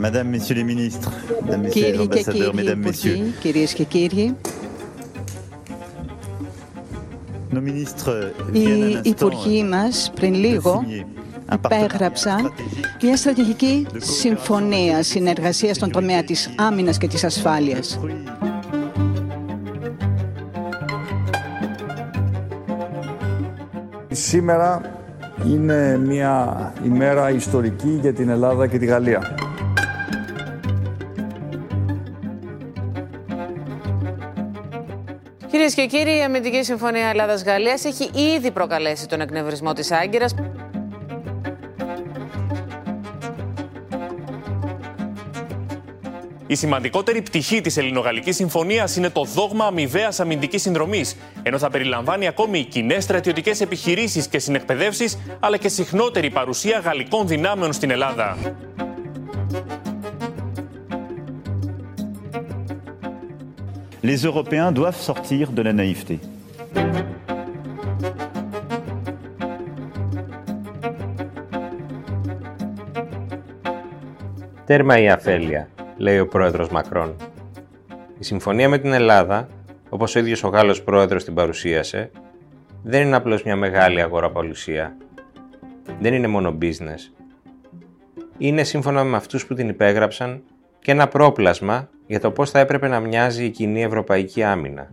Madame, Messieurs les ministres, Mesdames, Messieurs les Κύριοι και ambassadeurs, κύριοι Mesdames, Messieurs, υπουργοί, κυρίες και κύριοι, nos ministres οι viennent à υπουργοί l'instant μας πριν de λίγο signer un partenariat υπέγραψαν stratégique μια στρατηγική συμφωνία συνεργασίας στον τομέα της άμυνας και της ασφάλειας. construit Σήμερα είναι μια ημέρα ιστορική για την Ελλάδα και τη Γαλλία. Και κύριοι, η Αμυντική Συμφωνία Ελλάδα-Γαλλία έχει ήδη προκαλέσει τον εκνευρισμό της Άγκυρας. Η σημαντικότερη πτυχή της Ελληνογαλλικής Συμφωνίας είναι το δόγμα αμοιβαίας αμυντικής συνδρομής, ενώ θα περιλαμβάνει ακόμη κοινέ στρατιωτικές επιχειρήσεις και συνεκπαιδεύσεις, αλλά και συχνότερη παρουσία γαλλικών δυνάμεων στην Ελλάδα. Les Européens doivent sortir de la naïveté. Τέρμα η αφέλεια, λέει ο πρόεδρος Μακρόν. Η συμφωνία με την Ελλάδα, όπως ο ίδιος ο Γάλλος πρόεδρος την παρουσίασε, δεν είναι απλώς μια μεγάλη αγοραπολισία. Δεν είναι μόνο business. Είναι σύμφωνα με αυτούς που την υπέγραψαν και ένα πρόπλασμα για το πώς θα έπρεπε να μοιάζει η κοινή ευρωπαϊκή άμυνα.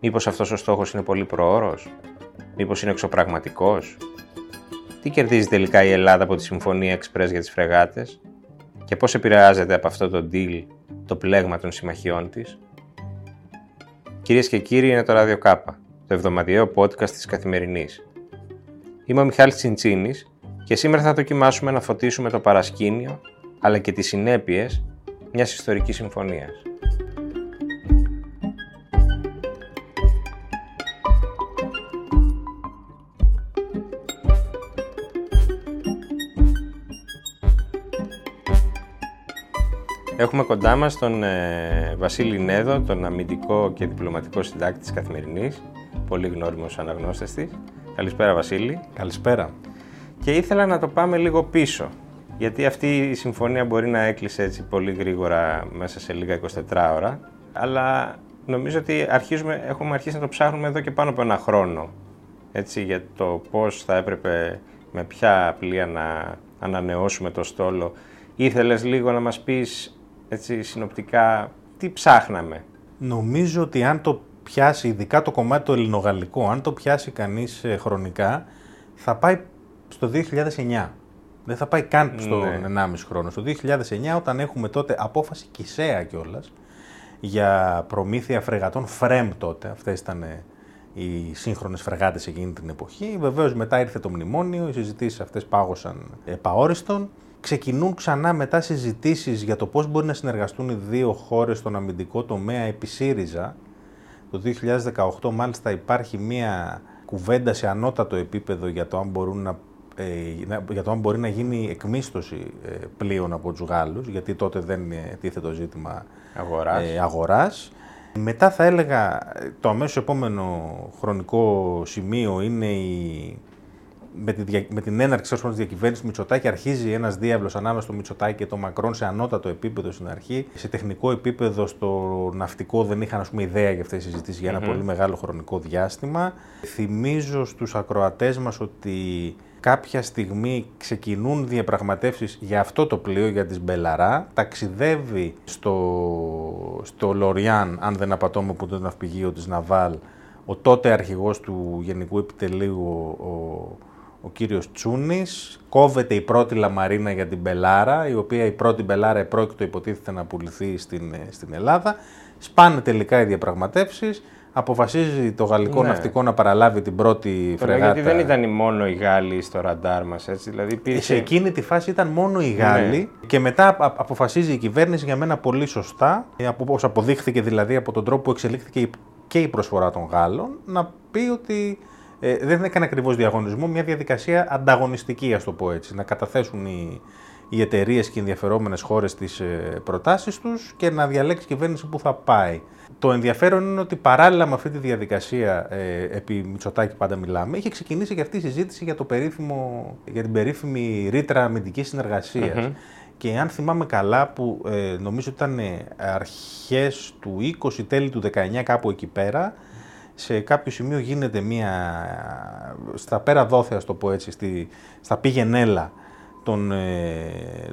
Μήπως αυτός ο στόχος είναι πολύ προώρος; Μήπως είναι εξωπραγματικός; Τι κερδίζει τελικά η Ελλάδα από τη Συμφωνία Express για τις φρεγάτες; και πώς επηρεάζεται από αυτό το deal το πλέγμα των συμμαχιών της; Κυρίες και κύριοι, είναι το Radio Κάπα, το εβδομαδιαίο podcast της Καθημερινής. Είμαι ο Μιχάλης Τσιντσίνης και σήμερα θα δοκιμάσουμε να φωτίσουμε το παρασκήνιο αλλά και τις συνέπειες μιας ιστορικής συμφωνίας. Έχουμε κοντά μας τον ε, Βασίλη Νέδο, τον αμυντικό και διπλωματικό συντάκτη της Καθημερινής, πολύ γνώριμος αναγνώστες της. Καλησπέρα Βασίλη. Καλησπέρα. Και ήθελα να το πάμε λίγο πίσω, γιατί αυτή η συμφωνία μπορεί να έκλεισε έτσι πολύ γρήγορα μέσα σε λίγα 24 ώρα, αλλά νομίζω ότι αρχίζουμε, έχουμε αρχίσει να το ψάχνουμε εδώ και πάνω από ένα χρόνο, έτσι, για το πώς θα έπρεπε με ποια πλοία να ανανεώσουμε το στόλο. Ήθελες λίγο να μας πεις έτσι συνοπτικά τι ψάχναμε; Νομίζω ότι αν το πιάσει, ειδικά το κομμάτι το ελληνογαλλικό, αν το πιάσει κανείς ε, χρονικά, θα πάει στο 2009. Δεν θα πάει καν στον Ναι. 1,5 χρόνο. Στο 2009 όταν έχουμε τότε απόφαση Κισέα κιόλας για προμήθεια φρεγατών ΦΡΕΜ τότε. Αυτές ήταν ε, οι σύγχρονες φρεγάτες εκείνη την εποχή. Βεβαίως μετά ήρθε το μνημόνιο, οι συζητήσεις αυτές πάγωσαν επαόριστον. Ξεκινούν ξανά μετά συζητήσεις για το πώς μπορεί να συνεργαστούν οι δύο χώρες στον αμυντικό τομέα επί ΣΥΡΙΖΑ. Το 2018 μάλιστα υπάρχει μία κουβέντα σε ανώτατο επίπεδο για το αν, μπορούν να, ε, να- για το αν μπορεί να γίνει εκμίσθωση ε, πλοίων από τους Γάλλους, γιατί τότε δεν ε, τίθεται το ζήτημα Αγοράς. ε, αγοράς. Μετά θα έλεγα ε, το αμέσως επόμενο χρονικό σημείο είναι η, με, τη, δια- με την έναρξη της διακυβέρνησης Μητσοτάκη αρχίζει ένας δίαυλος ανάμεσα στο Μητσοτάκη και το Μακρόν σε ανώτατο επίπεδο στην αρχή. Σε τεχνικό επίπεδο στο ναυτικό δεν είχαν ας πούμε, ιδέα για αυτές τις συζητήσεις για ένα πολύ μεγάλο χρονικό διάστημα. Θυμίζω στους ακροατές μας ότι κάποια στιγμή ξεκινούν διαπραγματεύσεις για αυτό το πλοίο, για τις Μπελαρά. Ταξιδεύει στο, στο Λοριάν, αν δεν απατώμαι που είναι το ναυπηγείο της Naval, ο τότε αρχηγός του Γενικού Επιτελείου, ο, ο, ο κύριος Τσούνης. Κόβεται η πρώτη λαμαρίνα για την Μπελάρα, η οποία η πρώτη Μπελάρα επρόκειτο υποτίθεται να πουληθεί στην, ε, στην Ελλάδα. Σπάνε τελικά οι διαπραγματεύσεις. Αποφασίζει το γαλλικό Ναι. ναυτικό να παραλάβει την πρώτη Τώρα, φρεγάτα. γιατί δεν ήταν μόνο οι Γάλλοι στο ραντάρ μας, έτσι, δηλαδή Σε υπήρχε... εκείνη τη φάση ήταν μόνο οι Γάλλοι και μετά α- α- αποφασίζει η κυβέρνηση για μένα πολύ σωστά, ε, από όπως αποδείχθηκε δηλαδή από τον τρόπο που εξελίχθηκε η- και η προσφορά των Γάλλων, να πει ότι ε, δεν έκανε ακριβώς διαγωνισμό, μια διαδικασία ανταγωνιστική, ας το πω έτσι, να καταθέσουν οι, οι εταιρείες και οι ενδιαφερόμενες χώρες τις ε, προτάσεις τους και να διαλέξει η κυβέρνηση που θα πάει. Το ενδιαφέρον είναι ότι παράλληλα με αυτή τη διαδικασία, ε, επί Μητσοτάκη πάντα μιλάμε, είχε ξεκινήσει και αυτή η συζήτηση για, το περίφημο, για την περίφημη ρήτρα αμυντικής συνεργασίας. και αν θυμάμαι καλά που ε, νομίζω ήταν ε, αρχές του 20, τέλη του 19 κάπου εκεί πέρα, σε κάποιο σημείο γίνεται μία, στα πέρα δόθε ας το πω έτσι, στη, στα πήγαινέλα των, ε,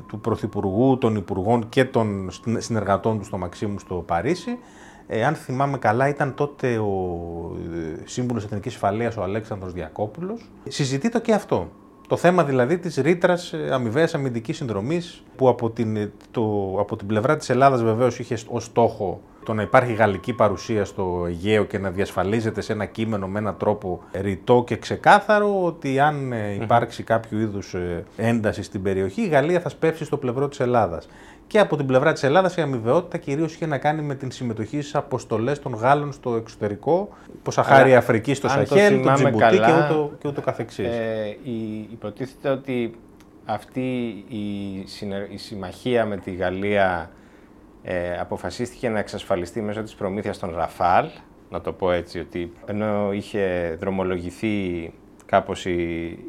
του Πρωθυπουργού, των Υπουργών και των συνεργατών του στο Μαξίμου στο Παρίσι. Ε, αν θυμάμαι καλά ήταν τότε ο ε, Σύμβουλος Εθνικής Ασφαλείας ο Αλέξανδρος Διακόπουλος. Συζητεί το και αυτό. Το θέμα δηλαδή της ρήτρας ε, αμοιβαίας αμυντικής συνδρομής που από την, ε, το, από την πλευρά της Ελλάδας βεβαίως είχε ως στόχο το να υπάρχει γαλλική παρουσία στο Αιγαίο και να διασφαλίζεται σε ένα κείμενο με έναν τρόπο ρητό και ξεκάθαρο ότι αν ε, υπάρξει κάποιο είδους ένταση στην περιοχή η Γαλλία θα σπεύσει στο πλευρό της Ελλάδας. Και από την πλευρά της Ελλάδας η αμοιβαιότητα κυρίως είχε να κάνει με την συμμετοχή στις αποστολές των Γάλλων στο εξωτερικό, Ποσαχάρη Αφρική στο Σαχέλ, το Τζιμπουτί και ούτω, και ούτω καθεξής. Ε, υποτίθεται ότι αυτή η, η συμμαχία με τη Γαλλία ε, αποφασίστηκε να εξασφαλιστεί μέσω της προμήθειας των Ραφάλ, να το πω έτσι, ότι ενώ είχε δρομολογηθεί κάπως η,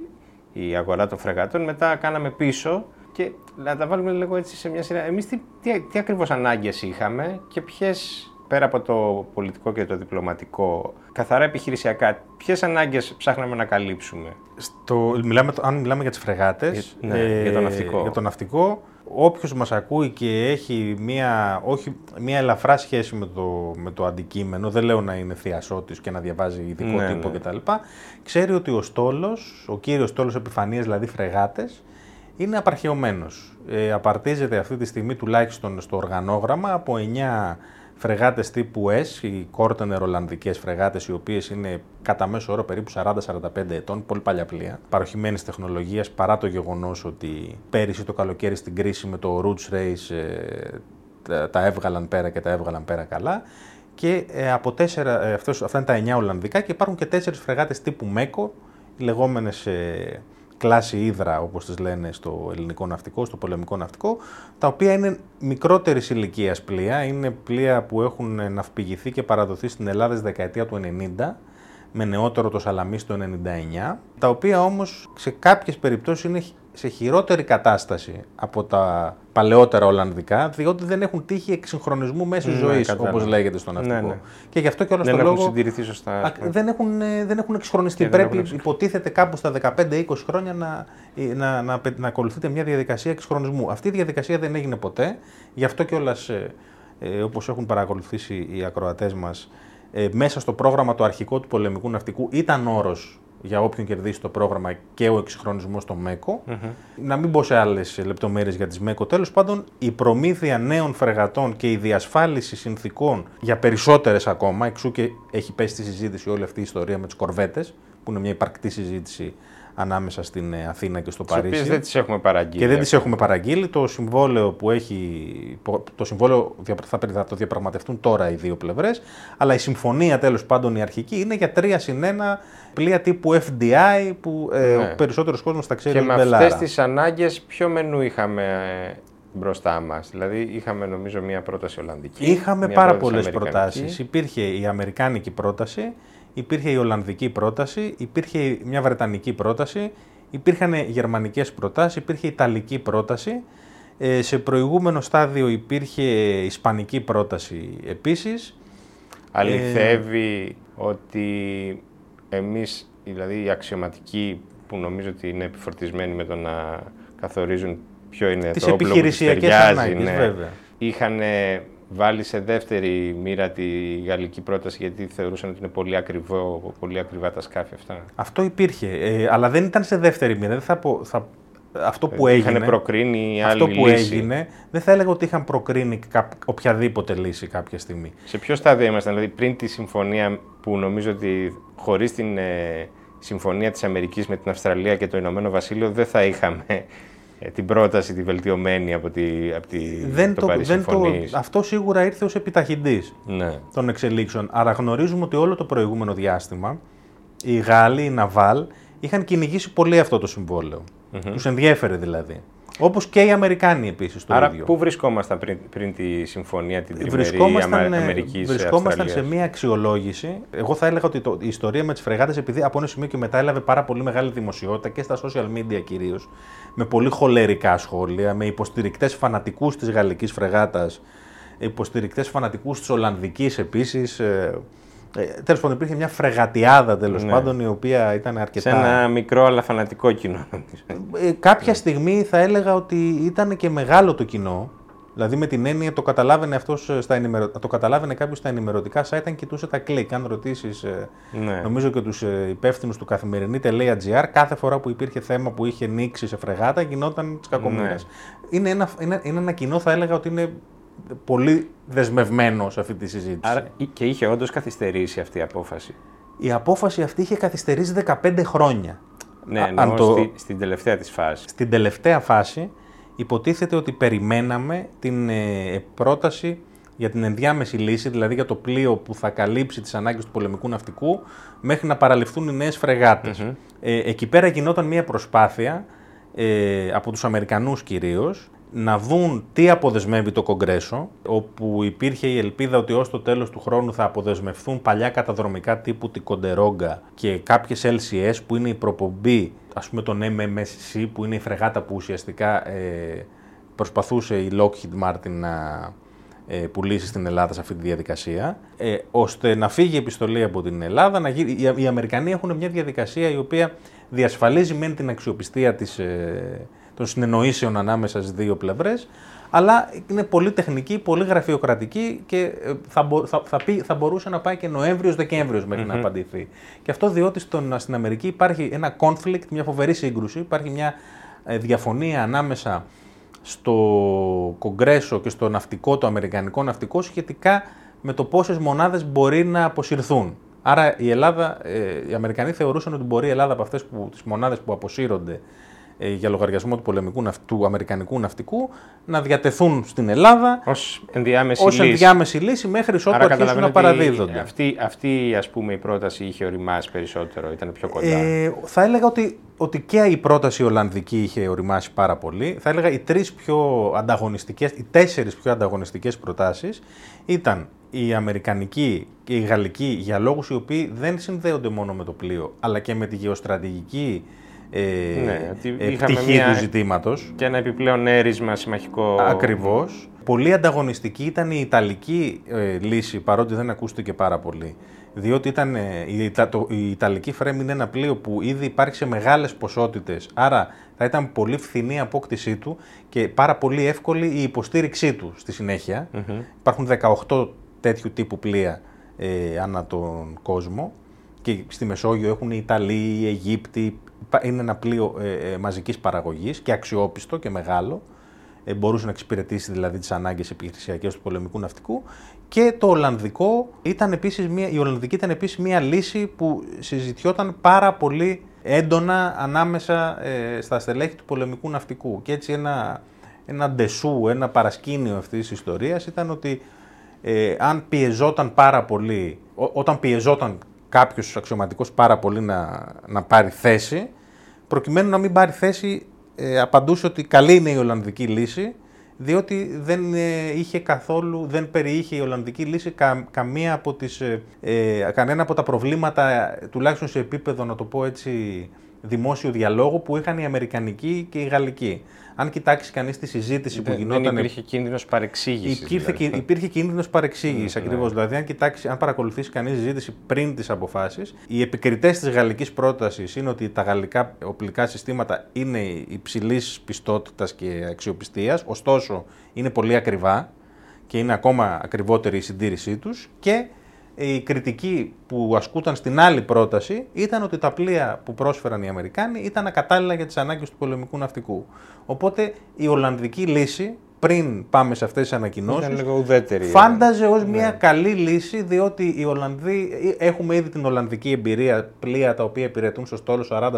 η αγορά των φρεγατών, μετά κάναμε πίσω και να τα βάλουμε λίγο έτσι σε μια σειρά. Εμείς τι, τι, τι ακριβώς ανάγκες είχαμε και ποιες πέρα από το πολιτικό και το διπλωματικό, καθαρά επιχειρησιακά, ποιες ανάγκες ψάχναμε να καλύψουμε; Στο, μιλάμε, αν μιλάμε για τις φρεγάτες, για, ναι, για το ναυτικό. Για το ναυτικό όποιος μας ακούει και έχει μία, όχι, μία ελαφρά σχέση με το, με το αντικείμενο, δεν λέω να είναι θειασότης και να διαβάζει ειδικό ναι, τύπο ναι. κτλ. Ξέρει ότι ο στόλος, ο κύριος στόλος επιφανείας, δηλαδή φρεγάτες, είναι απαρχαιωμένος. Ε, απαρτίζεται αυτή τη στιγμή τουλάχιστον στο οργανόγραμμα από 9 φρεγάτες τύπου S, οι κόρτενερ Ολλανδικές φρεγάτες, οι οποίες είναι κατά μέσο όρο περίπου 40-45 ετών, πολύ παλιά πλοία, παροχημένης τεχνολογίας, παρά το γεγονός ότι πέρυσι το καλοκαίρι στην κρίση με το Roots Race ε, τα έβγαλαν πέρα και τα έβγαλαν πέρα καλά. Και ε, από τέσσερα, ε, αυτός, αυτά είναι τα 9 Ολλανδικά και υπάρχουν και τέσσερις φρεγάτες τύπου Μέκο, οι λεγόμενες ε, κλάση ύδρα, όπως τις λένε στο ελληνικό ναυτικό, στο πολεμικό ναυτικό, τα οποία είναι μικρότερης ηλικίας πλοία, είναι πλοία που έχουν ναυπηγηθεί και παραδοθεί στην Ελλάδα στη δεκαετία του 90, με νεότερο το Σαλαμί στο 99, τα οποία όμως σε κάποιες περιπτώσεις είναι σε χειρότερη κατάσταση από τα παλαιότερα Ολλανδικά, διότι δεν έχουν τύχει εξυγχρονισμού μέση ναι, ζωής, όπως λέγεται στον ναυτικό. Ναι, ναι. Και γι' αυτό και όλο δεν τον λόγο. συντηρηθεί σωστά. Δεν έχουν, ε, δεν έχουν εξυγχρονιστεί. Πρέπει, έχουν υποτίθεται, κάπου στα 15-20 χρόνια να, ε, να, να, να, ακολουθείτε μια διαδικασία εξυγχρονισμού. Αυτή η διαδικασία δεν έγινε ποτέ. Γι' αυτό κιόλας, ε, ε, όπως έχουν παρακολουθήσει οι ακροατές μας, ε, μέσα στο πρόγραμμα το αρχικό του πολεμικού ναυτικού ήταν όρος για όποιον κερδίσει το πρόγραμμα και ο εξυγχρονισμός στο ΜΕΚΟ. Να μην μπω σε άλλες λεπτομέρειες για τις ΜΕΚΟ. Τέλος πάντων, η προμήθεια νέων φρεγατών και η διασφάλιση συνθήκων για περισσότερες ακόμα, εξού και έχει πέσει στη συζήτηση όλη αυτή η ιστορία με τις κορβέτες, που είναι μια υπαρκτή συζήτηση ανάμεσα στην ε, Αθήνα και στο Παρίσι. Τις δεν τις έχουμε παραγγείλει. Και δεν τις έχουμε παραγγείλει. Το συμβόλαιο που έχει, το συμβόλαιο θα το διαπραγματευτούν τώρα οι δύο πλευρές, αλλά η συμφωνία τέλος πάντων η αρχική είναι για τρία συν ένα πλοία τύπου FDI που ε, ναι. ο περισσότερος κόσμος τα ξέρει Και με αυτές τις ανάγκες ποιο μενού είχαμε ε, μπροστά μας; Δηλαδή, είχαμε νομίζω μία πρόταση Ολλανδική. Είχαμε πάρα πολλές προτάσεις. Υπήρχε η Αμερικάνικη πρόταση, υπήρχε η Ολλανδική πρόταση, υπήρχε μια Βρετανική πρόταση, υπήρχαν γερμανικές προτάσεις, υπήρχε Ιταλική πρόταση, ε, σε προηγούμενο στάδιο υπήρχε Ισπανική πρόταση επίσης. Αληθεύει ότι εμείς, δηλαδή οι αξιωματικοί που νομίζω ότι είναι επιφορτισμένοι με το να καθορίζουν ποιο είναι Τις το όπλο που ταιριάζει, ανάγκες, ναι, βέβαια. είχαν βάλει σε δεύτερη μοίρα τη γαλλική πρόταση γιατί θεωρούσαν ότι είναι πολύ, ακριβό, πολύ ακριβά τα σκάφη αυτά. Αυτό υπήρχε, ε, αλλά δεν ήταν σε δεύτερη μοίρα. Δεν θα πω, θα, αυτό που έγινε, είχαν προκρίνει άλλη αυτό που λύση. έγινε, δεν θα έλεγα ότι είχαν προκρίνει κά, οποιαδήποτε λύση κάποια στιγμή. Σε ποιο στάδιο ήμασταν, δηλαδή πριν τη συμφωνία που νομίζω ότι χωρίς την ε, συμφωνία της Αμερικής με την Αυστραλία και το Ηνωμένο Βασίλειο δεν θα είχαμε ε, την πρόταση τη βελτιωμένη από, τη, από τη, δεν το, το, δεν το, Αυτό σίγουρα ήρθε ως επιταχυντής ναι. των εξελίξεων. Άρα γνωρίζουμε ότι όλο το προηγούμενο διάστημα οι Γάλλοι, οι Ναβάλ, είχαν κυνηγήσει πολύ αυτό το συμβόλαιο. Mm-hmm. Τους ενδιέφερε δηλαδή. Όπως και οι Αμερικάνοι επίσης το Άρα, ίδιο. πού βρισκόμασταν πριν, πριν τη συμφωνία την τριμερή Βρισκόμασταν, Αμα- ε, Αμερικής βρισκόμασταν σε Αυστραλίας; μια αξιολόγηση. Εγώ θα έλεγα ότι το, η ιστορία με τις φρεγάτες, επειδή από ένα σημείο και μετά έλαβε πάρα πολύ μεγάλη δημοσιότητα και στα social media κυρίως, με πολύ χολερικά σχόλια, με υποστηρικτές φανατικούς της γαλλικής φρεγάτας, υποστηρικτές φανατικούς της Ολλανδικής επίσης. Ε, ε, τέλος πάντων, υπήρχε μια φρεγατιάδα τέλος Ναι. πάντων, η οποία ήταν Σε αρκετά. ένα μικρό αλλά φανατικό κοινό. νομίζω. Ε, κάποια στιγμή θα έλεγα ότι ήταν και μεγάλο το κοινό. Δηλαδή με την έννοια το καταλάβαινε αυτός ε, στα ενημερω... το καταλάβαινε κάποιος στα ενημερωτικά site αν κοιτούσε τα κλικ. Αν ρωτήσεις, Ναι. νομίζω και τους ε, υπεύθυνους του καθημερινή.gr, κάθε φορά που υπήρχε θέμα που είχε νήξει σε φρεγάτα γινόταν της κακομοίρας. Ναι. Είναι, ένα, είναι, είναι ένα κοινό, θα έλεγα ότι είναι πολύ δεσμευμένο σε αυτή τη συζήτηση. Άρα και είχε όντως καθυστερήσει αυτή η απόφαση. Η απόφαση αυτή είχε καθυστερήσει 15 χρόνια. Ναι, Α- εννοώ αν το- στη- στην τελευταία της φάση. Στην τελευταία φάση υποτίθεται ότι περιμέναμε την ε, πρόταση για την ενδιάμεση λύση, δηλαδή για το πλοίο που θα καλύψει τις ανάγκες του πολεμικού ναυτικού μέχρι να παραληφθούν οι νέες φρεγάτες. Ε, εκεί πέρα γινόταν μια προσπάθεια ε, από τους Αμερικανούς κυρίως να δουν τι αποδεσμεύει το Κογκρέσο, όπου υπήρχε η ελπίδα ότι ως το τέλος του χρόνου θα αποδεσμευθούν παλιά καταδρομικά τύπου Τικοντερόγκα και κάποιες LCS που είναι η προπομπή, ας πούμε τον MMSC που είναι η φρεγάτα που ουσιαστικά ε, προσπαθούσε η Lockheed Martin να ε, πουλήσει στην Ελλάδα σε αυτή τη διαδικασία, ε, ώστε να φύγει η επιστολή από την Ελλάδα. Να γίνει, οι, οι Αμερικανοί έχουν μια διαδικασία η οποία διασφαλίζει μεν την αξιοπιστία της, ε, των συνεννοήσεων ανάμεσα στις δύο πλευρές, αλλά είναι πολύ τεχνική, πολύ γραφειοκρατική και ε, θα, μπο- θα, θα, πει- θα μπορούσε να πάει και Νοέμβριος-Δεκέμβριος μέχρι να απαντηθεί. Και αυτό διότι στον, στην Αμερική υπάρχει ένα conflict, μια φοβερή σύγκρουση, υπάρχει μια ε, διαφωνία ανάμεσα στο Κογκρέσο και στο ναυτικό, το Αμερικανικό ναυτικό, σχετικά με το πόσες μονάδες μπορεί να αποσυρθούν. Άρα η Ελλάδα, ε, οι Αμερικανοί θεωρούσαν ότι μπορεί η Ελλάδα από αυτές τις μονάδες που αποσύρονται ε, για λογαριασμό του, πολεμικού, ναυτ- του Αμερικανικού ναυτικού να διατεθούν στην Ελλάδα Ως ενδιάμεση ως λύση. ενδιάμεση λύση μέχρι ότου Άρα αρχίσουν καταλαβαίνω να ότι παραδίδονται. Αυτή, αυτή ας πούμε, η πρόταση είχε οριμάσει περισσότερο, ήταν πιο κοντά. Ε, θα έλεγα ότι, ότι και η πρόταση Ολλανδική είχε οριμάσει πάρα πολύ. Θα έλεγα οι τρεις πιο ανταγωνιστικές, οι τέσσερις πιο ανταγωνιστικές προτάσεις ήταν η Αμερικανική και η Γαλλική για λόγους οι οποίοι δεν συνδέονται μόνο με το πλοίο, αλλά και με τη γεωστρατηγική ε, Ναι, ότι ε, είχαμε πτυχή μια- του ζητήματος. Και ένα επιπλέον έρισμα συμμαχικό. Ακριβώς. Πολύ ανταγωνιστική ήταν η Ιταλική ε, λύση, παρότι δεν ακούστηκε πάρα πολύ. Διότι ήταν, ε, η, Ιτα- το- η Ιταλική φρέμ είναι ένα πλοίο που ήδη υπάρχει σε μεγάλες ποσότητες, άρα θα ήταν πολύ φθηνή η απόκτησή του και πάρα πολύ εύκολη η υποστήριξή του στη συνεχεια Υπάρχουν 18 τέτοιου τύπου πλοία ε, ανά τον κόσμο και στη Μεσόγειο έχουν οι Ιταλοί, οι Αιγύπτιοι. Υπά- Είναι ένα πλοίο ε, ε, μαζικής παραγωγής και αξιόπιστο και μεγάλο. Ε, μπορούσε να εξυπηρετήσει δηλαδή τις ανάγκες επιχειρησιακές του πολεμικού ναυτικού. Και το Ολλανδικό ήταν επίσης μια, η Ολλανδική ήταν επίσης μια λύση που συζητιόταν πάρα πολύ έντονα ανάμεσα ε, στα στελέχη του πολεμικού ναυτικού. Και έτσι ένα, ένα ντεσού, ένα παρασκήνιο αυτής της ιστορίας ήταν ότι ε, αν πιεζόταν πάρα πολύ, ό- όταν πιεζόταν κάποιος αξιωματικός πάρα πολύ να, να πάρει θέση, προκειμένου να μην πάρει θέση, ε, απαντούσε ότι καλή είναι η Ολλανδική λύση, διότι δεν ε, είχε καθόλου, δεν περιείχε η Ολλανδική λύση κα- καμία από τις, ε, ε, κανένα από τα προβλήματα, ε, τουλάχιστον σε επίπεδο, να το πω έτσι, δημόσιο διαλόγου που είχαν η Αμερικανική και η Γαλλική. Αν κοιτάξει κανείς τη συζήτηση που δεν, γινόταν δεν υπήρχε κίνδυνος παρεξήγησης. Υπήρχε, δηλαδή. και- υπήρχε κίνδυνος παρεξήγησης Ναι, ακριβώς. Δηλαδή, αν, κοιτάξει, αν παρακολουθήσει κανείς συζήτηση πριν τις αποφάσεις, οι επικριτές της γαλλικής πρότασης είναι ότι τα γαλλικά οπλικά συστήματα είναι υψηλής πιστότητας και αξιοπιστίας, ωστόσο είναι πολύ ακριβά και είναι ακόμα ακριβότερη η συντήρησή τους. Και η κριτική που ασκούταν στην άλλη πρόταση ήταν ότι τα πλοία που πρόσφεραν οι Αμερικάνοι ήταν ακατάλληλα για τις ανάγκες του πολεμικού ναυτικού. Οπότε η Ολλανδική λύση πριν πάμε σε αυτές τις ανακοινώσεις. Ήταν λίγο ουδέτερη. Φάνταζε ως μια καλή λύση, διότι οι Ολλανδοί έχουμε ήδη την Ολλανδική εμπειρία, πλοία τα οποία υπηρετούν στο στόλο 40-45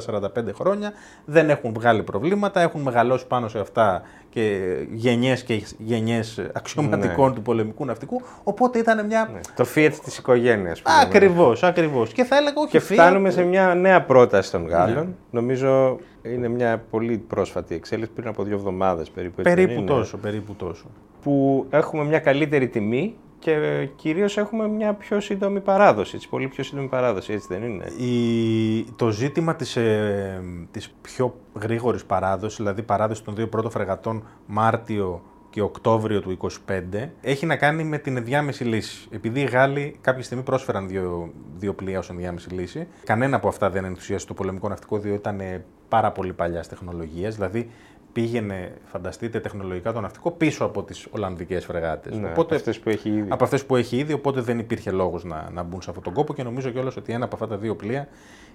χρόνια, δεν έχουν βγάλει προβλήματα, έχουν μεγαλώσει πάνω σε αυτά και γενιές και γενιές αξιωματικών Ναι. του πολεμικού ναυτικού. Οπότε ήταν μια. Ναι. Το Fiat της οικογένειας. Ακριβώς, ακριβώς. Και θα έλεγα όχι Και Fiat, φτάνουμε σε μια νέα πρόταση των Γάλλων. Νομίζω είναι μια πολύ πρόσφατη εξέλιξη, πριν από δύο εβδομάδες περίπου. έτσι δεν Περίπου είναι; τόσο, περίπου τόσο. Που έχουμε μια καλύτερη τιμή και κυρίως έχουμε μια πιο σύντομη παράδοση. Έτσι, πολύ πιο σύντομη παράδοση, έτσι δεν είναι; Η, το ζήτημα της, ε, της πιο γρήγορης παράδοσης, δηλαδή παράδοση των δύο πρώτων φρεγατών Μάρτιο και Οκτώβριο του 25, έχει να κάνει με την ενδιάμεση λύση. Επειδή οι Γάλλοι κάποια στιγμή πρόσφεραν δύο, δύο πλοία ως ενδιάμεση λύση, κανένα από αυτά δεν ενθουσίασε το πολεμικό ναυτικό, διότι ήταν ε, πάρα πολύ παλιάς τεχνολογίας, δηλαδή πήγαινε, φανταστείτε, τεχνολογικά το ναυτικό πίσω από τις Ολλανδικές φρεγάτες. Ναι, από αυτές που έχει ήδη. Από αυτές που έχει ήδη, οπότε δεν υπήρχε λόγος να, να μπουν σε αυτόν τον κόπο και νομίζω κιόλας ότι ένα από αυτά τα δύο πλοία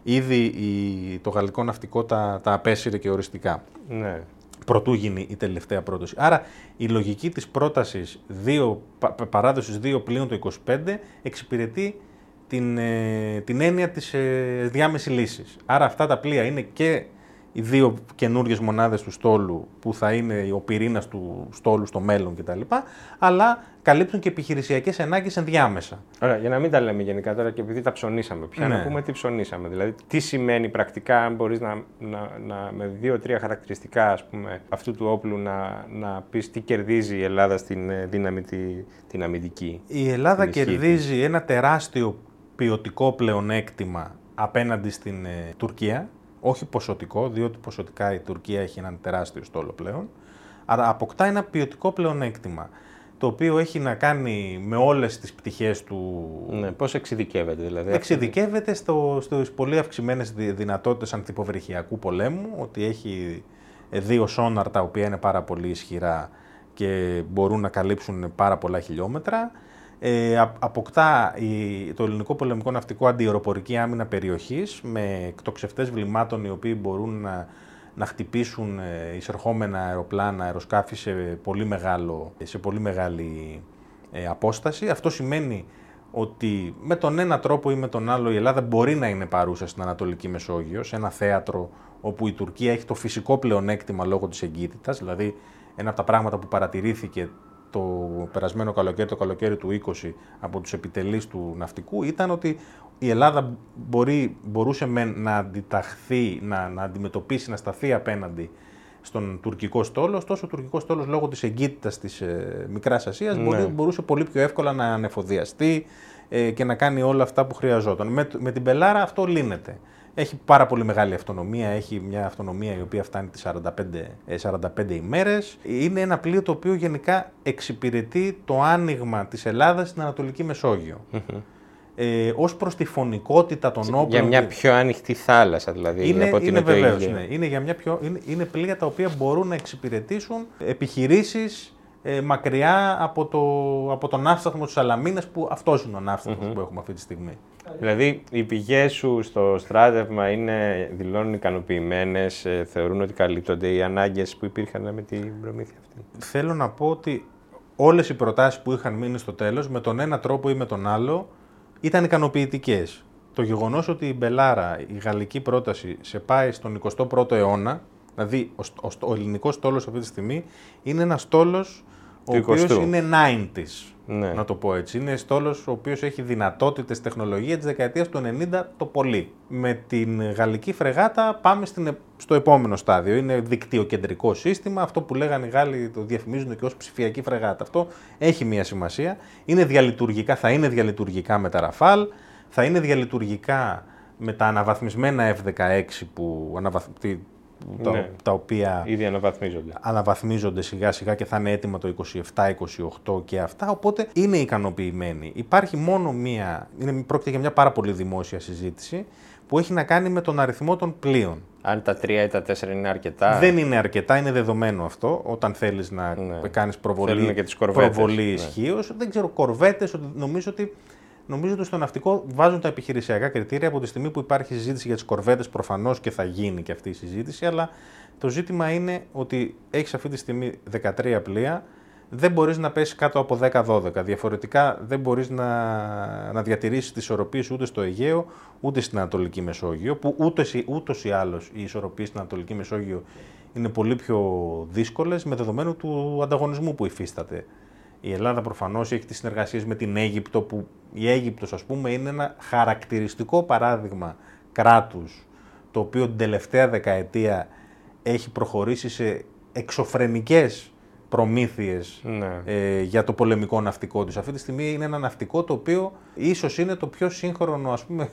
ήδη η, το γαλλικό ναυτικό τα, τα απέσυρε και οριστικά. Ναι. Προτού γίνει η τελευταία πρόταση. Άρα η λογική της πρότασης δύο, πα, πα- παράδοσης δύο πλοίων το 25 εξυπηρετεί την, ε, την έννοια της ε, διάμεσης λύσης. Άρα αυτά τα πλοία είναι και οι δύο καινούριες μονάδες του στόλου που θα είναι ο πυρήνας του στόλου στο μέλλον κτλ. Αλλά καλύπτουν και επιχειρησιακές ανάγκες ενδιάμεσα. Ωραία, για να μην τα λέμε γενικά τώρα και επειδή τα ψωνίσαμε πια, Ναι. να πούμε τι ψωνίσαμε. Δηλαδή, τι σημαίνει πρακτικά, αν μπορείς να, να, να, με δύο-τρία χαρακτηριστικά ας πούμε, αυτού του όπλου να, να πεις τι κερδίζει η Ελλάδα στην ε, δύναμη τη, την αμυντική. Η Ελλάδα Την ισχύ κερδίζει ένα τεράστιο ποιοτικό πλεονέκτημα απέναντι στην ε, Τουρκία. Όχι ποσοτικό, διότι ποσοτικά η Τουρκία έχει έναν τεράστιο στόλο πλέον. Αλλά αποκτά ένα ποιοτικό πλεονέκτημα. Το οποίο έχει να κάνει με όλες τις πτυχές του. Ναι, Πώς εξειδικεύεται δηλαδή. Εξειδικεύεται στο, στις πολύ αυξημένες δι- δυνατότητες ανθυποβρυχιακού πολέμου, ότι έχει ε, δύο σόναρ τα οποία είναι πάρα πολύ ισχυρά και μπορούν να καλύψουν πάρα πολλά χιλιόμετρα. Ε, α- αποκτά η- το ελληνικό πολεμικό ναυτικό αντιεροπορική άμυνα περιοχής με εκτοξευτές βλημάτων οι οποίοι μπορούν να, να χτυπήσουν ε, εισερχόμενα αεροπλάνα, αεροσκάφη σε πολύ, μεγάλο, σε πολύ μεγάλη ε, απόσταση. Αυτό σημαίνει ότι με τον ένα τρόπο ή με τον άλλο η Ελλάδα μπορεί να είναι παρούσα στην Ανατολική Μεσόγειο, σε ένα θέατρο όπου η Τουρκία έχει το φυσικό πλεονέκτημα λόγω της εγκύτητας, δηλαδή ένα από τα πράγματα που παρατηρήθηκε το περασμένο καλοκαίρι, το καλοκαίρι του 20 από τους επιτελείς του ναυτικού ήταν ότι η Ελλάδα μπορεί, μπορούσε μεν να αντιταχθεί, να, να αντιμετωπίσει, να σταθεί απέναντι στον τουρκικό στόλο, ωστόσο ο τουρκικός στόλος λόγω της εγκύτητας της ε, Μικράς Ασίας Ναι. μπορούσε πολύ πιο εύκολα να ανεφοδιαστεί ε, και να κάνει όλα αυτά που χρειαζόταν. Με, με την Πελάρα αυτό λύνεται. Έχει πάρα πολύ μεγάλη αυτονομία, έχει μια αυτονομία η οποία φτάνει τις 45, ε, 45 ημέρες. Είναι ένα πλοίο το οποίο γενικά εξυπηρετεί το άνοιγμα της Ελλάδας στην Ανατολική Μεσόγειο. Ε, ως προς τη φωνικότητα των όπλων... Για μια και- πιο ανοιχτή θάλασσα δηλαδή. είναι, από ότι είναι το βεβαίως, Αιγαίο. ναι. Είναι, για μια πιο, είναι, είναι πλοία τα οποία μπορούν να εξυπηρετήσουν επιχειρήσεις ε, μακριά από, το, από τον ναύσταθμο της Σαλαμίνας που αυτός είναι ο ναυσταθμος που έχουμε αυτή τη στιγμή. Δηλαδή, οι πηγές σου στο στράτευμα είναι, δηλώνουν ικανοποιημένες, θεωρούν ότι καλύπτονται οι ανάγκες που υπήρχαν με την προμήθεια αυτή; Θέλω να πω ότι όλες οι προτάσεις που είχαν μείνει στο τέλος με τον ένα τρόπο ή με τον άλλο ήταν ικανοποιητικές. Το γεγονός ότι η Μπελάρα, η γαλλική πρόταση, σε πάει στον 21ο αιώνα, δηλαδή ο, στ- ο, στ- ο ελληνικός στόλος αυτή τη στιγμή, είναι ένας στόλος ο Του οποίος 20ου. είναι 90s, Ναι. να το πω έτσι. Είναι στόλος ο οποίος έχει δυνατότητες τεχνολογία της δεκαετίας του 90 το πολύ. Με την γαλλική φρεγάτα πάμε στην, ε- στο επόμενο στάδιο. Είναι δικτυοκεντρικό σύστημα, αυτό που λέγανε οι Γάλλοι το διαφημίζουν και ως ψηφιακή φρεγάτα. Αυτό έχει μια σημασία. Είναι διαλειτουργικά, θα είναι διαλειτουργικά με τα Ραφάλ, θα είναι διαλειτουργικά με τα αναβαθμισμένα F-16 που, αναβαθ... τι- που τα, Ναι. τα οποία Ήδη αναβαθμίζονται. αναβαθμίζονται σιγά σιγά και θα είναι έτοιμα το 27-28 και αυτά, οπότε είναι ικανοποιημένοι. Υπάρχει μόνο μία, είναι, πρόκειται για μια πάρα πολύ δημόσια συζήτηση που έχει να κάνει με τον αριθμό των πλοίων. Αν τα τρία ή τα τέσσερα είναι αρκετά. Δεν είναι αρκετά, είναι δεδομένο αυτό, όταν θέλεις να Ναι. κάνεις προβολή, Θέλουν και τις κορβέτες, προβολή ναι. ισχύως. Δεν ξέρω, κορβέτες, ότι- νομίζω ότι Νομίζω ότι στο ναυτικό βάζουν τα επιχειρησιακά κριτήρια από τη στιγμή που υπάρχει συζήτηση για τις κορβέτες προφανώς και θα γίνει και αυτή η συζήτηση. Αλλά το ζήτημα είναι ότι έχεις αυτή τη στιγμή 13 πλοία, δεν μπορείς να πέσεις κάτω από 10-12. Διαφορετικά δεν μπορείς να, να διατηρήσεις τις ισορροπίες ούτε στο Αιγαίο ούτε στην Ανατολική Μεσόγειο, που ούτως ή άλλως οι ισορροπίες στην Ανατολική Μεσόγειο είναι πολύ πιο δύσκολες με δεδομένου του ανταγωνισμού που υφίσταται. Η Ελλάδα προφανώς έχει τις συνεργασίες με την Αίγυπτο, που η Αίγυπτος ας πούμε είναι ένα χαρακτηριστικό παράδειγμα κράτους το οποίο την τελευταία δεκαετία έχει προχωρήσει σε εξωφρενικές προμήθειες Ναι. ε, για το πολεμικό ναυτικό της. Αυτή τη στιγμή είναι ένα ναυτικό το οποίο ίσως είναι το πιο σύγχρονο ας πούμε,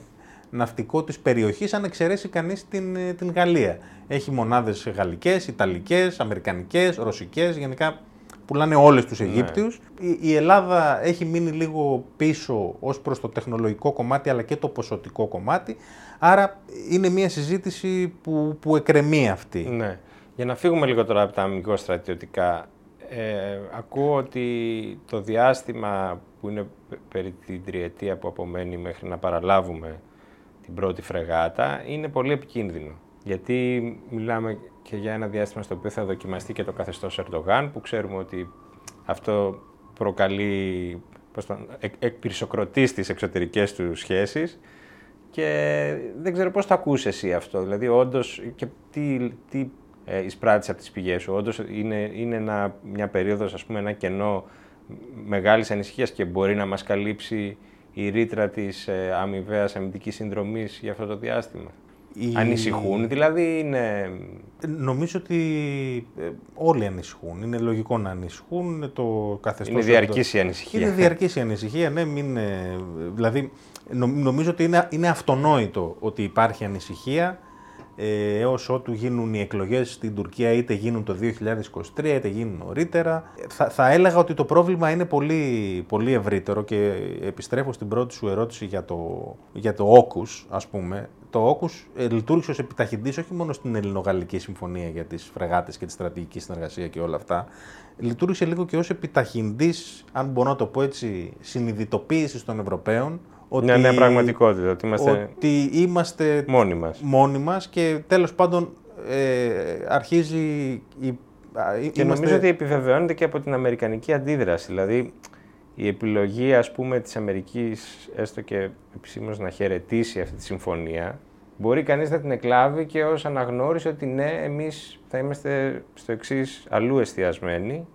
ναυτικό της περιοχής αν εξαιρέσει κανείς την, ε, την Γαλλία. Έχει μονάδες γαλλικές, ιταλικές, αμερικανικές, ρωσικές, γενικά πουλάνε όλες τους Αιγύπτιους. Η, η Ελλάδα έχει μείνει λίγο πίσω ως προς το τεχνολογικό κομμάτι αλλά και το ποσοτικό κομμάτι. Άρα είναι μια συζήτηση που, που εκρεμεί αυτή. Ναι. Για να φύγουμε λίγο τώρα από τα αμυγό στρατιωτικά, ε, ακούω ότι το διάστημα που είναι πε- περί την τριετία που απομένει μέχρι να παραλάβουμε την πρώτη φρεγάτα είναι πολύ επικίνδυνο. Γιατί μιλάμε και για ένα διάστημα στο οποίο θα δοκιμαστεί και το καθεστώς Ερντογάν, που ξέρουμε ότι αυτό προκαλεί πώς το, εκ, εκπυρσοκροτείς στις εξωτερικές του σχέσεις και δεν ξέρω πώς το ακούς εσύ αυτό. Δηλαδή, όντως, και τι, τι ε, εισπράττεις από τις πηγές σου. Όντως, είναι, είναι ένα, μια περίοδος, ας πούμε, ένα κενό μεγάλης ανησυχίας και μπορεί να μας καλύψει η ρήτρα της ε, αμοιβαίας αμυντικής συνδρομής για αυτό το διάστημα. Η- Ανησυχούν, δηλαδή είναι... Νομίζω ότι ε, όλοι ανησυχούν. Είναι λογικό να ανησυχούν. Είναι το καθεστώς... Είναι διαρκής η ανησυχία. Είναι διαρκής η ανησυχία, ναι. Μην, ε, δηλαδή, νο- νομίζω ότι είναι, είναι αυτονόητο ότι υπάρχει ανησυχία ε, έως ότου γίνουν οι εκλογές στην Τουρκία είτε γίνουν το 2023 είτε γίνουν νωρίτερα. Θα, θα έλεγα ότι το πρόβλημα είναι πολύ, πολύ ευρύτερο και επιστρέφω στην πρώτη σου ερώτηση για το, για το όκους ας πούμε. Το όκους ε, λειτουργήσε ως επιταχυντής όχι μόνο στην Ελληνογαλλική Συμφωνία για τις φρεγάτες και τη στρατηγική συνεργασία και όλα αυτά. Λειτουργήσε λίγο και ως επιταχυντής, αν μπορώ να το πω έτσι, συνειδητοποίησης των Ευρωπαίων ότι, Μια νέα πραγματικότητα, ότι είμαστε ότι είμαστε μόνοι μας. μόνοι μας και τέλος πάντων ε, αρχίζει η... α, Και είμαστε- νομίζω ότι επιβεβαιώνεται και από την αμερικανική αντίδραση. Δηλαδή, η επιλογή, ας πούμε, της Αμερικής, έστω και επισήμως να χαιρετήσει αυτή τη συμφωνία, μπορεί κανείς να την εκλάβει και ως αναγνώριση ότι ναι, εμείς θα είμαστε στο εξής αλλού εστιασμένοι,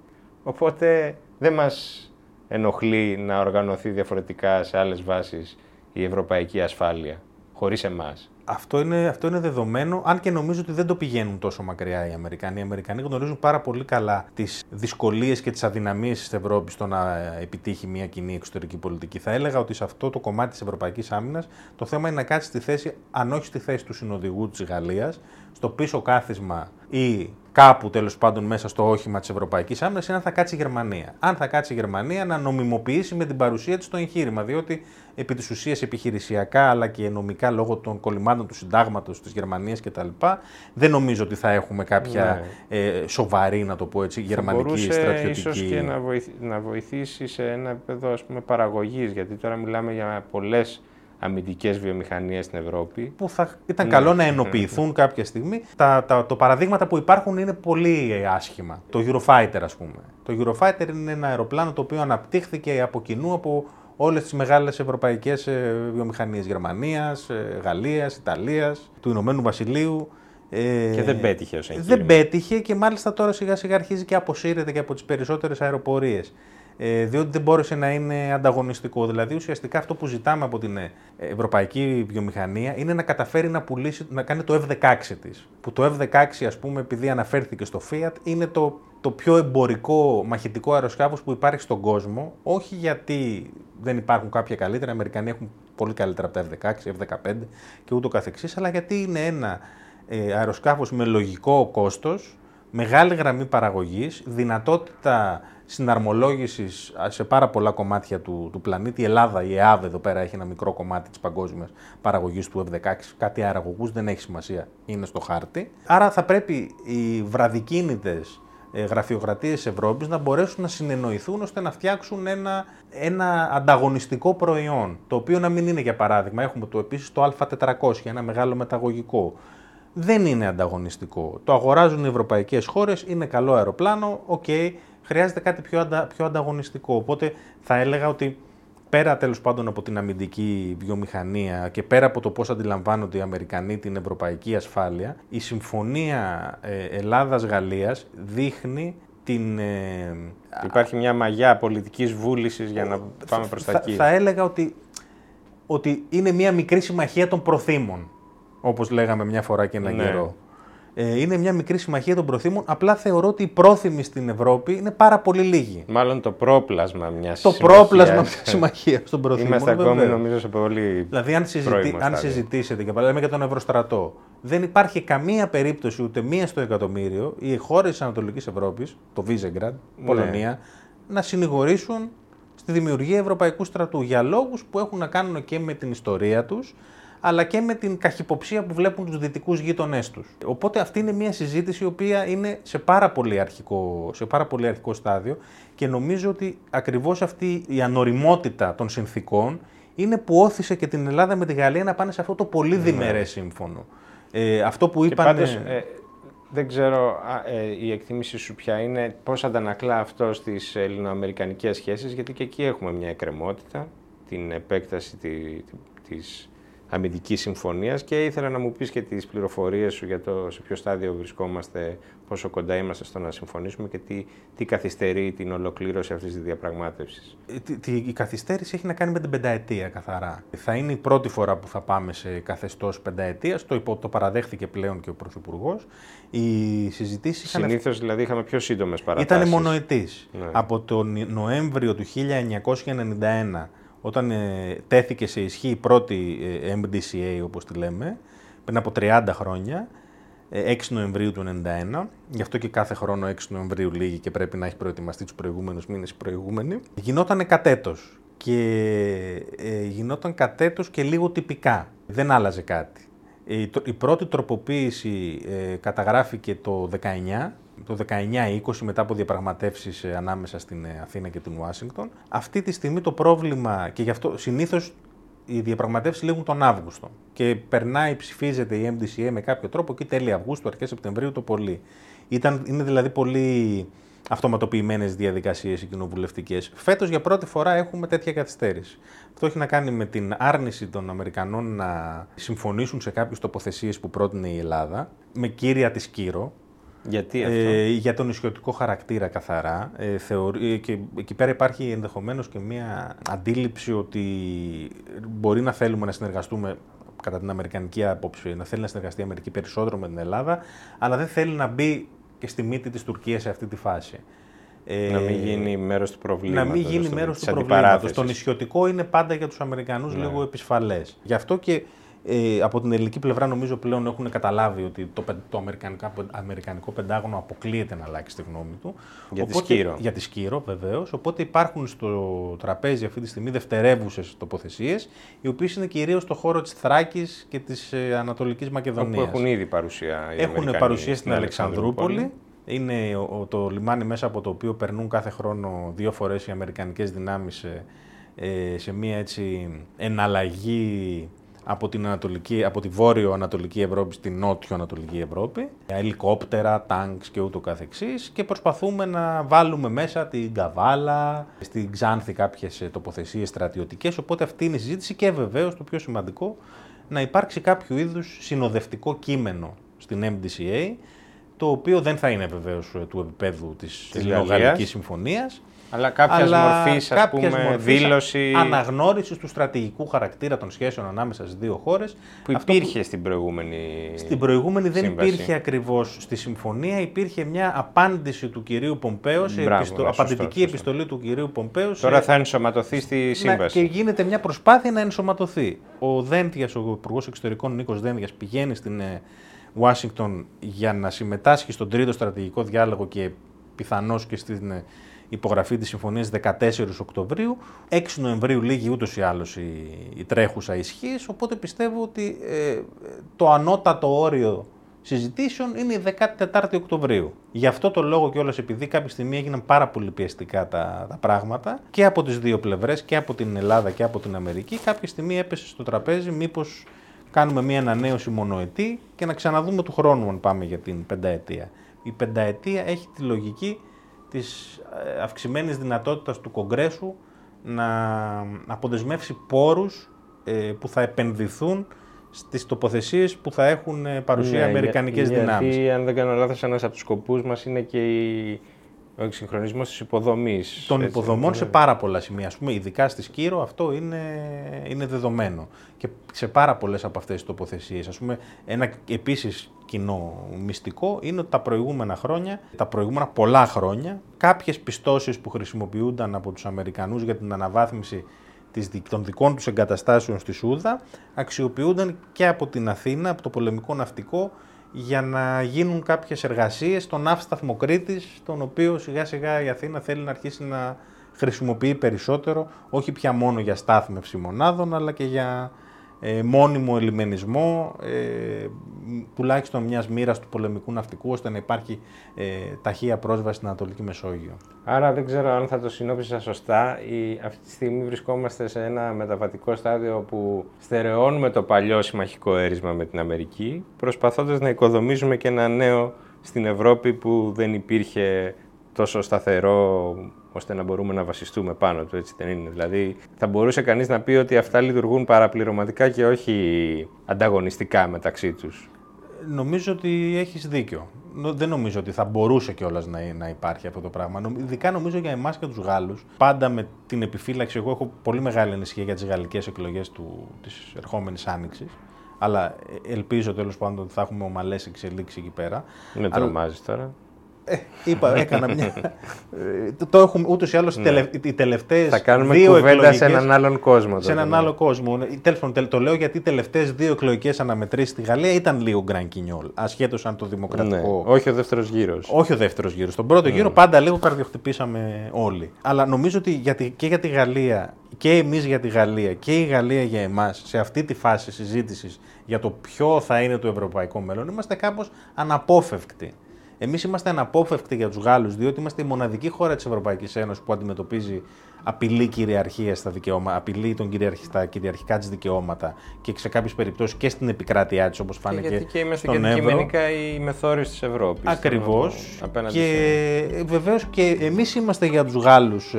οπότε δεν μας ενοχλεί να οργανωθεί διαφορετικά σε άλλες βάσεις η ευρωπαϊκή ασφάλεια, χωρίς εμάς. Αυτό είναι, αυτό είναι δεδομένο, αν και νομίζω ότι δεν το πηγαίνουν τόσο μακριά οι Αμερικανοί. Οι Αμερικανοί γνωρίζουν πάρα πολύ καλά τις δυσκολίες και τις αδυναμίες της Ευρώπης στο να επιτύχει μια κοινή εξωτερική πολιτική. Θα έλεγα ότι σε αυτό το κομμάτι της Ευρωπαϊκής Άμυνας το θέμα είναι να κάτσει στη θέση, αν όχι στη θέση του συνοδηγού της Γαλλίας, στο πίσω κάθισμα ή κάπου τέλος πάντων μέσα στο όχημα της Ευρωπαϊκής Άμυνας, είναι αν θα κάτσει η Γερμανία. Αν θα κάτσει η Γερμανία να νομιμοποιήσει με την παρουσία της το εγχείρημα. Διότι επί της ουσίας επιχειρησιακά αλλά και νομικά λόγω των κολλημάτων του συντάγματος της Γερμανίας κτλ. Δεν νομίζω ότι θα έχουμε κάποια ε, σοβαρή, να το πω έτσι, γερμανική Ναι. μπορούσε στρατιωτική. ίσως και να, βοηθ- να βοηθήσει σε ένα επίπεδο ας πούμε, παραγωγής, γιατί τώρα μιλάμε για πολλές αμυντικές βιομηχανίες στην Ευρώπη. που θα ήταν Ναι. καλό να ενοποιηθούν κάποια στιγμή. Τα, τα, το παραδείγματα που υπάρχουν είναι πολύ ε, άσχημα. Το Eurofighter, ας πούμε. Το Eurofighter είναι ένα αεροπλάνο το οποίο αναπτύχθηκε από κοινού από όλες τις μεγάλες ευρωπαϊκές ε, βιομηχανίες Γερμανίας, ε, Γαλλίας, Ιταλίας, του Ηνωμένου Βασιλείου. Ε, Και δεν πέτυχε ως εγχείρημα. Δεν πέτυχε και μάλιστα τώρα σιγά σιγά αρχίζει και αποσύρεται και από τις περισσότερες αεροπορίες. Ε, διότι δεν μπόρεσε να είναι ανταγωνιστικό. Δηλαδή, ουσιαστικά αυτό που ζητάμε από την ε, ευρωπαϊκή βιομηχανία είναι να καταφέρει να πουλήσει, να κάνει το F-16 της. Που το F-16, ας πούμε, επειδή αναφέρθηκε στο Fiat, είναι το, το πιο εμπορικό μαχητικό αεροσκάφος που υπάρχει στον κόσμο. Όχι γιατί δεν υπάρχουν κάποια καλύτερα, οι Αμερικανοί έχουν πολύ καλύτερα από τα F-16, F-15 και ούτω καθεξής, αλλά γιατί είναι ένα ε, αεροσκάφος με λογικό κόστος, μεγάλη γραμμή παραγωγής, δυνατότητα συναρμολόγησης α, σε πάρα πολλά κομμάτια του, του πλανήτη. Η Ελλάδα, η ΕΑΒ εδώ πέρα έχει ένα μικρό κομμάτι της παγκόσμιας παραγωγής του F-16. Κάτι αεραγωγούς δεν έχει σημασία, είναι στο χάρτη. Άρα θα πρέπει οι βραδικίνητες ε, γραφειοκρατίες της Ευρώπης να μπορέσουν να συνεννοηθούν ώστε να φτιάξουν ένα, ένα ανταγωνιστικό προϊόν. Το οποίο να μην είναι για παράδειγμα, έχουμε το επίσης το Α400, ένα μεγάλο μεταγωγικό. Δεν είναι ανταγωνιστικό. Το αγοράζουν οι ευρωπαϊκές χώρες, είναι καλό αεροπλάνο, οκ, χρειάζεται κάτι πιο, αντα, πιο ανταγωνιστικό. Οπότε θα έλεγα ότι πέρα τέλος πάντων από την αμυντική βιομηχανία και πέρα από το πώς αντιλαμβάνονται οι Αμερικανοί την ευρωπαϊκή ασφάλεια, η συμφωνία ε, Ελλάδα-Γαλλία δείχνει την. Ε, Υπάρχει μια μαγιά πολιτικής βούλησης για να πάμε προς τα θα, εκεί. θα έλεγα ότι, ότι είναι μια μικρή συμμαχία των προθήμων. Όπως λέγαμε μια φορά και ένα Ναι. καιρό. Ε, είναι μια μικρή συμμαχία των προθήμων. Απλά θεωρώ ότι οι πρόθυμοι στην Ευρώπη είναι πάρα πολύ λίγοι. Μάλλον το πρόπλασμα μιας Το πρόπλασμα μιας συμμαχίας των προθήμων. Είμαστε ακόμη βεβαίως. νομίζω σε πολύ. Δηλαδή, αν, συζητή, πρώιμο αν στάδιο. συζητήσετε και λέμε για τον Ευρωστρατό, δεν υπάρχει καμία περίπτωση ούτε μία στο εκατομμύριο οι χώρες της Ανατολικής Ευρώπης, το Βίζεγκραντ, Ναι. Πολωνία, να συνηγορήσουν στη δημιουργία Ευρωπαϊκού στρατού για λόγους που έχουν να κάνουν και με την ιστορία τους, αλλά και με την καχυποψία που βλέπουν τους δυτικούς γείτονές τους. Οπότε αυτή είναι μια συζήτηση η οποία είναι σε πάρα πολύ αρχικό, σε πάρα πολύ αρχικό στάδιο και νομίζω ότι ακριβώς αυτή η ανοριμότητα των συνθήκων είναι που όθησε και την Ελλάδα με τη Γαλλία να πάνε σε αυτό το πολύ διμερές σύμφωνο. Ε, αυτό που Και είπαν. πάντως, ε, δεν ξέρω α, ε, η εκτίμηση σου ποια είναι, πώς αντανακλά αυτό στις ελληνοαμερικανικές σχέσεις, γιατί και εκεί έχουμε μια εκκρεμότητα, την επέκταση τη, τη- της αμυντικής συμφωνίας και ήθελα να μου πεις και τις πληροφορίες σου για το σε ποιο στάδιο βρισκόμαστε, πόσο κοντά είμαστε στο να συμφωνήσουμε και τι, τι καθυστερεί την ολοκλήρωση αυτής της διαπραγμάτευσης. Ε, τι- τι- η καθυστέρηση έχει να κάνει με την πενταετία καθαρά. Θα είναι η πρώτη φορά που θα πάμε σε καθεστώς πενταετίας. Το, υπο- το παραδέχθηκε πλέον και ο Πρωθυπουργός. Οι συζητήσεις είχαν Συνήθως δηλαδή είχαμε πιο σύντομες παρατάσεις. Ήταν μονοετής. Ναι. Από τον Νοέμβριο του 1991, όταν ε, τέθηκε σε ισχύ η πρώτη ε, MDCA, όπως τη λέμε, πριν από 30 χρόνια, ε, 6 Νοεμβρίου του 1991, γι' αυτό και κάθε χρόνο 6 Νοεμβρίου λήγει και πρέπει να έχει προετοιμαστεί τους προηγούμενους μήνες η προηγούμενη, γινόταν κατέτος. Και ε, γινόταν κατέτος και λίγο τυπικά. Δεν άλλαζε κάτι. Η, τρο- η πρώτη τροποποίηση ε, καταγράφηκε το 19, το 19-20 μετά από διαπραγματεύσεις ε, ανάμεσα στην ε, Αθήνα και την Ουάσιγκτον. Αυτή τη στιγμή το πρόβλημα, και γι' αυτό συνήθως οι διαπραγματεύσεις λήγουν τον Αύγουστο και περνάει, ψηφίζεται η MDCA με κάποιο τρόπο και τέλη Αυγούστου, αρχές Σεπτεμβρίου το πολύ. Ήταν, είναι δηλαδή πολύ αυτοματοποιημένες διαδικασίες οι κοινοβουλευτικές. Φέτος για πρώτη φορά έχουμε τέτοια καθυστέρηση. Αυτό έχει να κάνει με την άρνηση των Αμερικανών να συμφωνήσουν σε κάποιες τοποθεσίες που πρότεινε η Ελλάδα, με κύρια της Σκύρο, Γιατί αυτό; ε, για τον νησιωτικό χαρακτήρα καθαρά. Ε, θεωρεί, ε, και εκεί πέρα υπάρχει ενδεχομένως και μια αντίληψη ότι μπορεί να θέλουμε να συνεργαστούμε κατά την αμερικανική άποψη, να θέλει να συνεργαστεί η Αμερική περισσότερο με την Ελλάδα, αλλά δεν θέλει να μπει και στη μύτη της Τουρκίας σε αυτή τη φάση. Ε, να μην γίνει μέρος του προβλήματος. να μην γίνει της μέρος του προβλήματος. αντιπαράθεσης. Το νησιωτικό είναι πάντα για τους Αμερικανούς Ναι. λίγο επισφαλές. Γι' αυτό και ε, από την ελληνική πλευρά νομίζω πλέον έχουν καταλάβει ότι το, πεν- το αμερικανικό, αμερικανικό πεντάγωνο αποκλείεται να αλλάξει τη γνώμη του. Για τη Σκύρο. Για τη Σκύρο, βεβαίως. Οπότε υπάρχουν στο τραπέζι αυτή τη στιγμή δευτερεύουσες τοποθεσίες, οι οποίες είναι κυρίως στο χώρο της Θράκης και της ε, Ανατολικής Μακεδονίας. Όπου έχουν ήδη παρουσία οι Έχουν Αμερικανοί παρουσία στην Αλεξανδρούπολη. Είναι ο- ο- το λιμάνι μέσα από το οποίο περνούν κάθε χρόνο δύο φορές οι αμερικανικές δυνάμεις ε, ε, σε μια έτσι εναλλαγή από, την Ανατολική, από τη βόρειο-ανατολική Ευρώπη στην νότιο-ανατολική Ευρώπη. Ελικόπτερα, τάγκς και ούτω καθεξής και προσπαθούμε να βάλουμε μέσα την Καβάλα, στην Ξάνθη κάποιες ε, τοποθεσίες στρατιωτικές, οπότε αυτή είναι η συζήτηση και βεβαίως το πιο σημαντικό να υπάρξει κάποιο είδους συνοδευτικό κείμενο στην MDCA, το οποίο δεν θα είναι βεβαίως ε, του επίπεδου της, Της Ελληνογαλλικής Γαλλίας. συμφωνίας, Αλλά κάποιας αλλά μορφής, ας κάποιας πούμε, μορφής δήλωση αναγνώρισης του στρατηγικού χαρακτήρα των σχέσεων ανάμεσα στις δύο χώρες. που Αυτό υπήρχε στην προηγούμενη. στην προηγούμενη δεν σύμβαση. υπήρχε ακριβώς στη συμφωνία, υπήρχε μια απάντηση του κυρίου Πομπέου, σε Μπράβο, επιστο... ναι, σωστό, απαντητική σωστό. επιστολή του κυρίου Πομπέου. σε- Τώρα θα ενσωματωθεί στη να- σύμβαση. και γίνεται μια προσπάθεια να ενσωματωθεί. Ο Δένδιας, ο Υπουργός Εξωτερικών Νίκος Δένδιας, πηγαίνει στην ε, Ουάσιγκτον για να συμμετάσχει στον τρίτο στρατηγικό διάλογο και πιθανώς και στην ε, υπογραφή της συμφωνίας 14 Οκτωβρίου. 6 Νοεμβρίου λήγει ούτως ή άλλως η, η τρέχουσα ισχύς, οπότε πιστεύω ότι ε, το ανώτατο όριο συζητήσεων είναι η 14η Οκτωβρίου. Γι' αυτό το λόγο κιόλας, επειδή κάποια στιγμή έγιναν πάρα πολύ πιεστικά τα, τα πράγματα και από τις δύο πλευρές, και από την Ελλάδα και από την Αμερική, κάποια στιγμή έπεσε στο τραπέζι μήπως κάνουμε μια ανανέωση μονοετή και να ξαναδούμε του χρόνου αν πάμε για την πενταετία. Η πενταετία έχει τη λογική της ε, αυξημένης δυνατότητας του Κογκρέσου να αποδεσμεύσει πόρους ε, που θα επενδυθούν στις τοποθεσίες που θα έχουν ε, παρουσία Ναι, αμερικανικές για- δυνάμεις. Γιατί, αν δεν κάνω λάθος, ένας από τους σκοπούς μας είναι και η... ο εξυγχρονισμός της υποδομής. των έτσι, υποδομών ναι. σε πάρα πολλά σημεία. Ας πούμε, ειδικά στη Σκύρο αυτό είναι, είναι δεδομένο. Και σε πάρα πολλές από αυτές τις τοποθεσίες. Ας πούμε, ένα επίσης κοινό μυστικό είναι ότι τα προηγούμενα χρόνια, τα προηγούμενα πολλά χρόνια, κάποιες πιστώσεις που χρησιμοποιούνταν από τους Αμερικανούς για την αναβάθμιση της, δι- των δικών τους εγκαταστάσεων στη Σούδα αξιοποιούνταν και από την Αθήνα, από το πολεμικό ναυτικό για να γίνουν κάποιες εργασίες στον ναύσταθμο Κρήτης, τον οποίο σιγά σιγά η Αθήνα θέλει να αρχίσει να χρησιμοποιεί περισσότερο, όχι πια μόνο για στάθμευση μονάδων, αλλά και για ε, μόνιμο ελιμενισμό, ε, μ, τουλάχιστον μιας μοίρας του πολεμικού ναυτικού, ώστε να υπάρχει ε, ταχεία πρόσβαση στην Ανατολική Μεσόγειο. Άρα δεν ξέρω αν θα το συνόψισα σωστά. Η, αυτή τη στιγμή βρισκόμαστε σε ένα μεταβατικό στάδιο που στερεώνουμε το παλιό συμμαχικό έρισμα με την Αμερική, προσπαθώντας να οικοδομήσουμε και ένα νέο στην Ευρώπη που δεν υπήρχε τόσο σταθερό ώστε να μπορούμε να βασιστούμε πάνω του, έτσι δεν είναι. Δηλαδή θα μπορούσε κανείς να πει ότι αυτά λειτουργούν παραπληρωματικά και όχι ανταγωνιστικά μεταξύ τους. Νομίζω ότι έχεις δίκιο. Νο- Δεν νομίζω ότι θα μπορούσε κιόλας να, να υπάρχει αυτό το πράγμα. Νομ- Ειδικά νομίζω για εμάς και τους Γάλλους. Πάντα με την επιφύλαξη, εγώ έχω πολύ μεγάλη ανησυχία για τις γαλλικές εκλογές του, της ερχόμενης άνοιξης. Αλλά ε, ελπίζω τέλος πάντων ότι θα έχουμε ομαλές εξελίξεις εκεί πέρα. Με Αλλά- τρομάζεις τώρα. Ε, είπα, έκανα μια. Ε, το- το έχουμε ούτως ή άλλως οι τελευταίες. Ναι. Θα κάνουμε δύο κουβέντα εκλογικές- σε έναν άλλον κόσμο. σε τότε, έναν ναι. άλλο κόσμο. Τέλος πάντων, το λέω γιατί οι τελευταίες δύο εκλογικές αναμετρήσεις στη Γαλλία ήταν λίγο γκραν κοινιόλ. Ασχέτως αν το Ναι. δημοκρατικό. Όχι ο δεύτερος γύρος. Όχι ο δεύτερος γύρος. Στον πρώτο γύρο πάντα λίγο καρδιοχτυπήσαμε όλοι. Αλλά νομίζω ότι για τη- και για τη Γαλλία και εμείς για τη Γαλλία και η Γαλλία για εμάς σε αυτή τη φάση συζήτησης για το ποιο θα είναι το ευρωπαϊκό μέλλον είμαστε κάπως αναπόφευκτοι. Εμείς είμαστε αναπόφευκτοι για τους Γάλλους, διότι είμαστε η μοναδική χώρα της Ευρωπαϊκής Ένωσης που αντιμετωπίζει απειλή κυριαρχία στα δικαιώματα, απειλή των κυριαρχ, στα κυριαρχικά της δικαιώματα και σε κάποιες περιπτώσεις και στην επικράτειά της, όπως φάνηκε. γιατί και είμαστε και στον Εύρο. αντικειμενικά οι μεθόριοι της Ευρώπης. Ακριβώς. Και βεβαίως και εμείς είμαστε για τους Γάλλους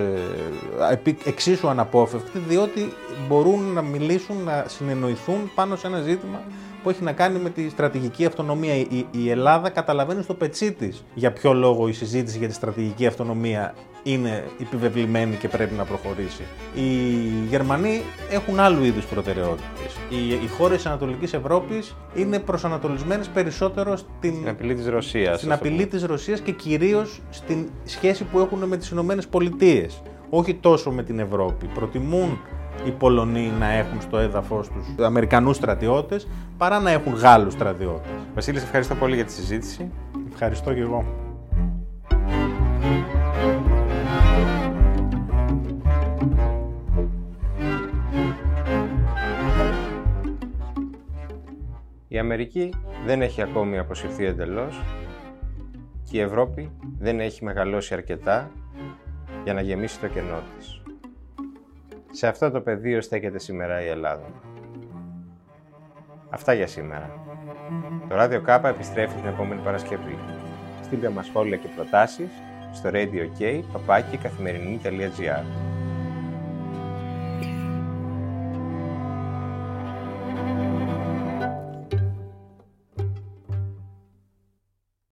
εξίσου αναπόφευκτοι, διότι μπορούν να μιλήσουν, να συνεννοηθούν πάνω σε ένα ζήτημα που έχει να κάνει με τη στρατηγική αυτονομία. Η, η Ελλάδα καταλαβαίνει στο πετσί της για ποιο λόγο η συζήτηση για τη στρατηγική αυτονομία είναι επιβεβλημένη και πρέπει να προχωρήσει. Οι Γερμανοί έχουν άλλου είδους προτεραιότητες. Οι, οι χώρες της Ανατολικής Ευρώπης είναι προσανατολισμένες περισσότερο στην, Στην απειλή της Ρωσίας. στην απειλή της Ρωσίας και κυρίως στην σχέση που έχουν με τις Ηνωμένες Πολιτείες. Όχι τόσο με την Ευρώπη. Προτιμούν οι Πολωνοί να έχουν στο έδαφος τους Αμερικανούς στρατιώτες παρά να έχουν Γάλλους στρατιώτες. Βασίλης, σε ευχαριστώ πολύ για τη συζήτηση. Ευχαριστώ και εγώ. Η Αμερική δεν έχει ακόμη αποσυρθεί εντελώς και η Ευρώπη δεν έχει μεγαλώσει αρκετά για να γεμίσει το κενό της. Σε αυτό το πεδίο στέκεται σήμερα η Ελλάδα. Αυτά για σήμερα. Το Radio K επιστρέφει την επόμενη Παρασκευή. Στείλτε μας σχόλια και προτάσεις στο radio k, παπάκι, καθημερινή.gr.